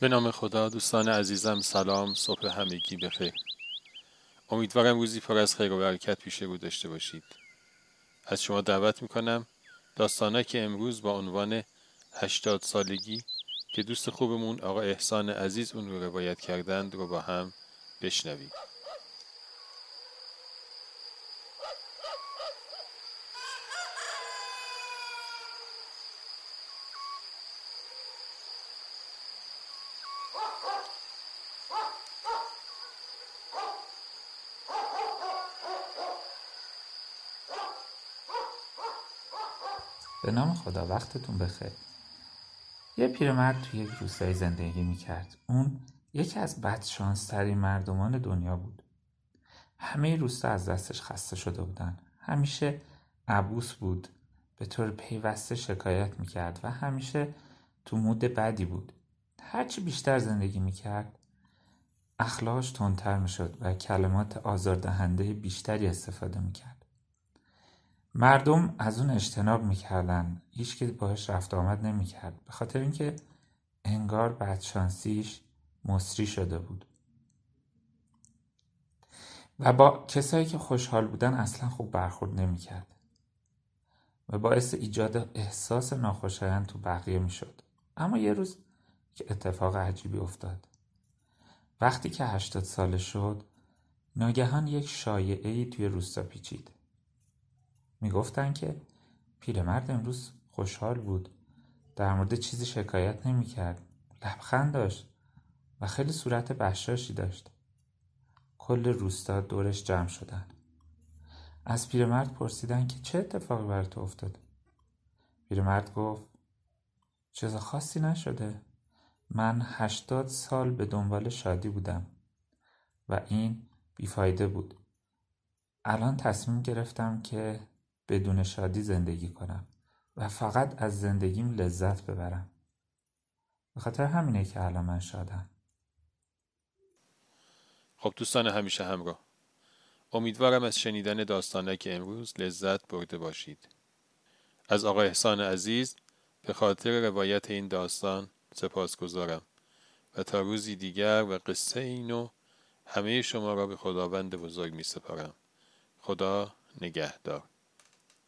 به نام خدا دوستان عزیزم سلام صبح همگی بخیر امیدوارم روزی پر از خیر و برکت پیش رو داشته باشید. از شما دعوت می‌کنم داستانه که امروز با عنوان هشتاد سالگی که دوست خوبمون آقا احسان عزیز اون رو روایت کردند رو با هم بشنوید. به نام خدا وقتتون بخیر. یه پیرمرد توی یک روستایی زندگی می‌کرد. اون یکی از بدشانسترین مردمان دنیا بود. همه روستا از دستش خسته شده بودن. همیشه عبوس بود. به طور پیوسته شکایت می‌کرد و همیشه تو مود بدی بود. هرچی بیشتر زندگی می‌کرد اخلاقش تندتر می‌شد و کلمات آزاردهنده بیشتری استفاده می‌کرد. مردم از اون اجتناب می‌کردن هیچ باش رفت آمد نمی‌کرد به خاطر اینکه انگار بدشانسیش مصری شده بود. و با کسایی که خوشحال بودن اصلا خوب برخورد نمی‌کرد و باعث ایجاد احساس ناخوشایند تو بقیه می‌شد. اما یه روز که اتفاق عجیبی افتاد. وقتی که هشتاد ساله شد ناگهان یک شایعه ای توی روستا پیچید. می‌گفتن که پیرمرد امروز خوشحال بود. در مورد چیزی شکایت نمی‌کرد. لبخند داشت و خیلی صورت بشاشی داشت. کل روستا دورش جمع شدن. از پیرمرد پرسیدن که چه اتفاقی بر تو افتاد؟ پیرمرد گفت چیز خاصی نشده. من هشتاد سال به دنبال شادی بودم و این بیفایده بود. الان تصمیم گرفتم که بدون شادی زندگی کنم و فقط از زندگیم لذت ببرم. به خاطر همینه که الان من شادم. خب دوستان همیشه همراه. امیدوارم از شنیدن که امروز لذت برده باشید. از آقا احسان عزیز به خاطر روایت این داستان سپاس گذارم و تا روزی دیگر و قصه اینو همه شما را به خداوند بزرگ می سپارم خدا نگهدار.